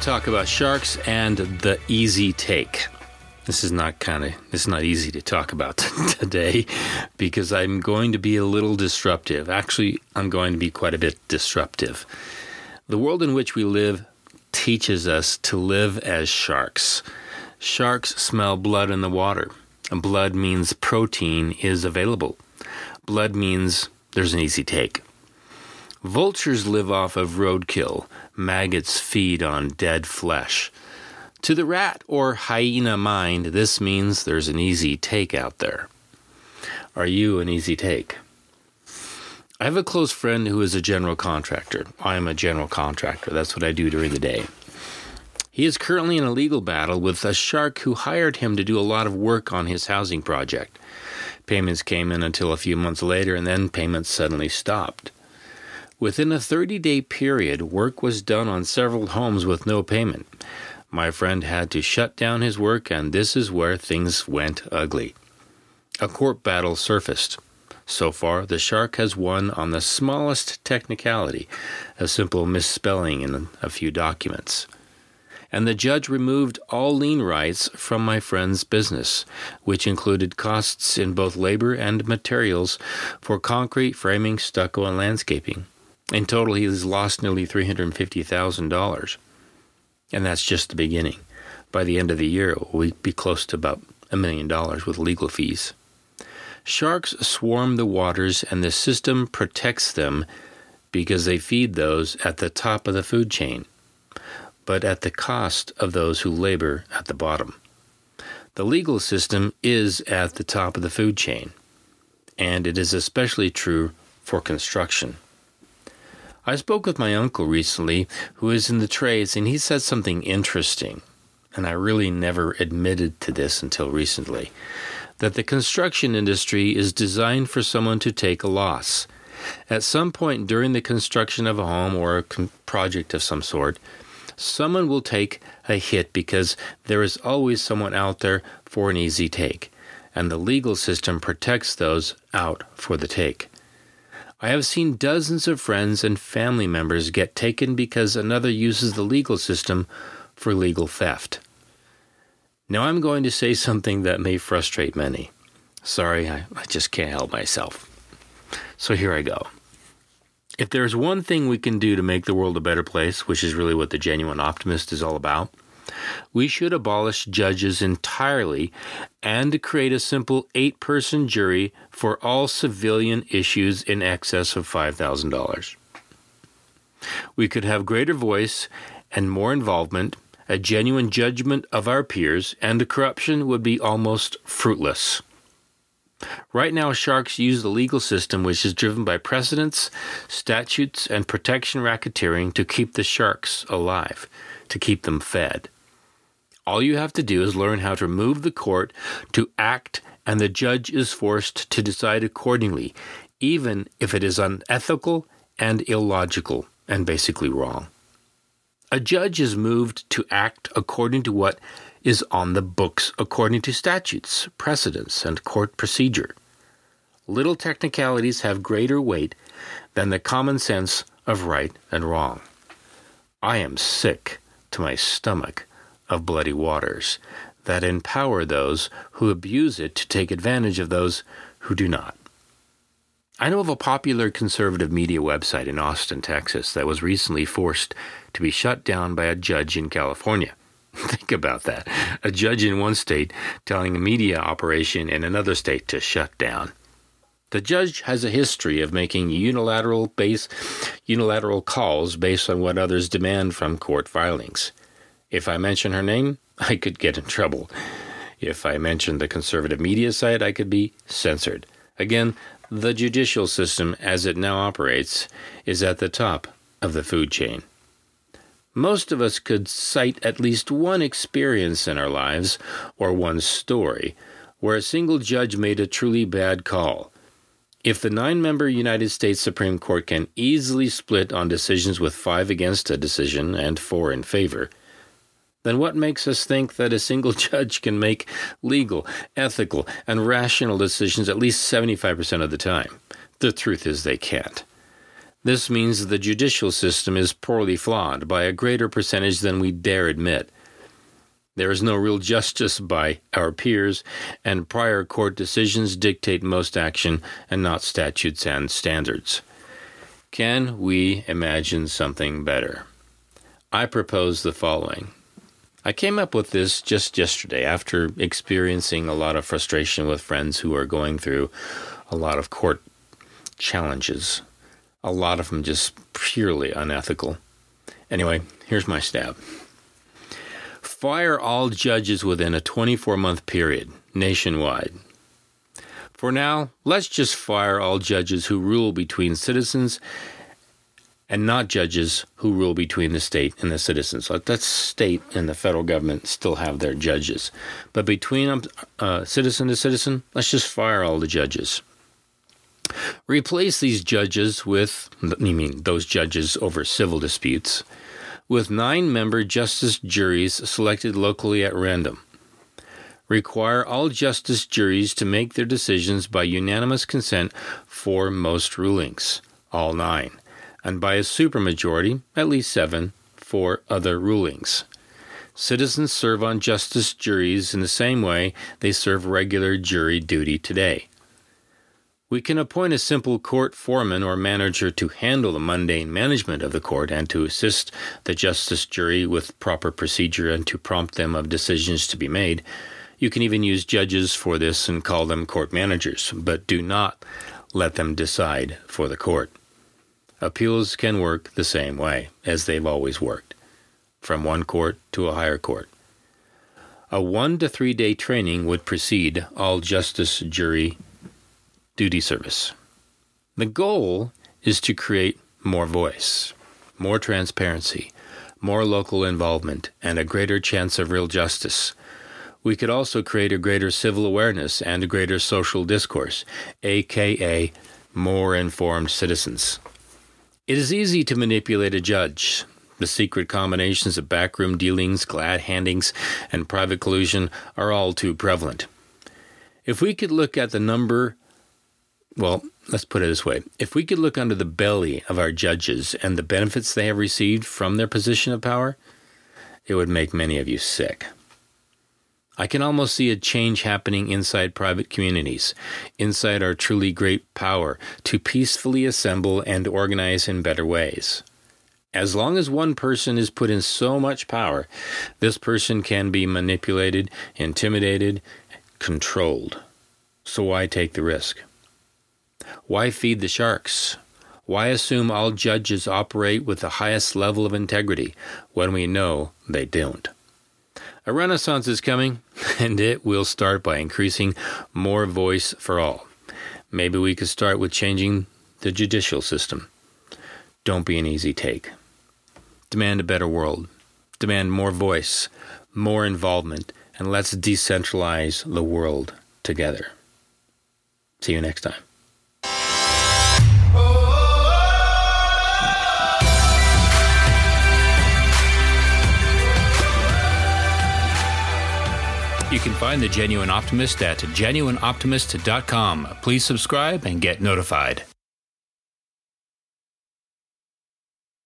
to talk about sharks and the easy take. This is not kind of this is not easy to talk about today because I'm going to be a little disruptive. Actually, I'm going to be quite a bit disruptive. The world in which we live teaches us to live as sharks. Sharks smell blood in the water. Blood means protein is available. Blood means there's an easy take. Vultures live off of roadkill. Maggots feed on dead flesh. To the rat or hyena mind, this means there's an easy take out there. Are you an easy take? I have a close friend who is a general contractor. I am a general contractor. That's what I do during the day. He is currently in a legal battle with a shark who hired him to do a lot of work on his housing project. Payments came in until a few months later, and then payments suddenly stopped. Within a 30 day period, work was done on several homes with no payment. My friend had to shut down his work, and this is where things went ugly. A court battle surfaced. So far, the shark has won on the smallest technicality, a simple misspelling in a few documents. And the judge removed all lien rights from my friend's business, which included costs in both labor and materials for concrete, framing, stucco, and landscaping. In total, he has lost nearly $350,000. And that's just the beginning. By the end of the year, it will be close to about a million dollars with legal fees. Sharks swarm the waters, and the system protects them because they feed those at the top of the food chain, but at the cost of those who labor at the bottom. The legal system is at the top of the food chain, and it is especially true for construction. I spoke with my uncle recently, who is in the trades, and he said something interesting, and I really never admitted to this until recently that the construction industry is designed for someone to take a loss. At some point during the construction of a home or a project of some sort, someone will take a hit because there is always someone out there for an easy take, and the legal system protects those out for the take. I have seen dozens of friends and family members get taken because another uses the legal system for legal theft. Now I'm going to say something that may frustrate many. Sorry, I, I just can't help myself. So here I go. If there's one thing we can do to make the world a better place, which is really what the genuine optimist is all about, we should abolish judges entirely and create a simple eight person jury for all civilian issues in excess of $5,000. We could have greater voice and more involvement, a genuine judgment of our peers, and the corruption would be almost fruitless. Right now, sharks use the legal system, which is driven by precedents, statutes, and protection racketeering to keep the sharks alive, to keep them fed. All you have to do is learn how to move the court to act, and the judge is forced to decide accordingly, even if it is unethical and illogical and basically wrong. A judge is moved to act according to what is on the books, according to statutes, precedents, and court procedure. Little technicalities have greater weight than the common sense of right and wrong. I am sick to my stomach of bloody waters that empower those who abuse it to take advantage of those who do not. I know of a popular conservative media website in Austin, Texas, that was recently forced to be shut down by a judge in California. Think about that. A judge in one state telling a media operation in another state to shut down. The judge has a history of making unilateral base unilateral calls based on what others demand from court filings. If I mention her name, I could get in trouble. If I mention the conservative media site, I could be censored. Again, the judicial system, as it now operates, is at the top of the food chain. Most of us could cite at least one experience in our lives, or one story, where a single judge made a truly bad call. If the nine member United States Supreme Court can easily split on decisions with five against a decision and four in favor, then what makes us think that a single judge can make legal, ethical, and rational decisions at least 75% of the time? The truth is they can't. This means the judicial system is poorly flawed by a greater percentage than we dare admit. There is no real justice by our peers, and prior court decisions dictate most action and not statutes and standards. Can we imagine something better? I propose the following. I came up with this just yesterday after experiencing a lot of frustration with friends who are going through a lot of court challenges, a lot of them just purely unethical. Anyway, here's my stab. Fire all judges within a 24 month period nationwide. For now, let's just fire all judges who rule between citizens and not judges who rule between the state and the citizens. Let that state and the federal government still have their judges. But between um, uh, citizen to citizen, let's just fire all the judges. Replace these judges with, you mean those judges over civil disputes, with nine member justice juries selected locally at random. Require all justice juries to make their decisions by unanimous consent for most rulings, all nine, and by a supermajority, at least seven, for other rulings. Citizens serve on justice juries in the same way they serve regular jury duty today. We can appoint a simple court foreman or manager to handle the mundane management of the court and to assist the justice jury with proper procedure and to prompt them of decisions to be made. You can even use judges for this and call them court managers, but do not let them decide for the court. Appeals can work the same way as they've always worked, from one court to a higher court. A one to three day training would precede all justice jury duty service. The goal is to create more voice, more transparency, more local involvement, and a greater chance of real justice. We could also create a greater civil awareness and a greater social discourse, aka more informed citizens. It is easy to manipulate a judge. The secret combinations of backroom dealings, glad handings, and private collusion are all too prevalent. If we could look at the number well, let's put it this way. If we could look under the belly of our judges and the benefits they have received from their position of power, it would make many of you sick. I can almost see a change happening inside private communities, inside our truly great power to peacefully assemble and organize in better ways. As long as one person is put in so much power, this person can be manipulated, intimidated, controlled. So why take the risk? Why feed the sharks? Why assume all judges operate with the highest level of integrity when we know they don't? A renaissance is coming, and it will start by increasing more voice for all. Maybe we could start with changing the judicial system. Don't be an easy take. Demand a better world. Demand more voice, more involvement, and let's decentralize the world together. See you next time. Can find The Genuine Optimist at genuineoptimist.com. Please subscribe and get notified.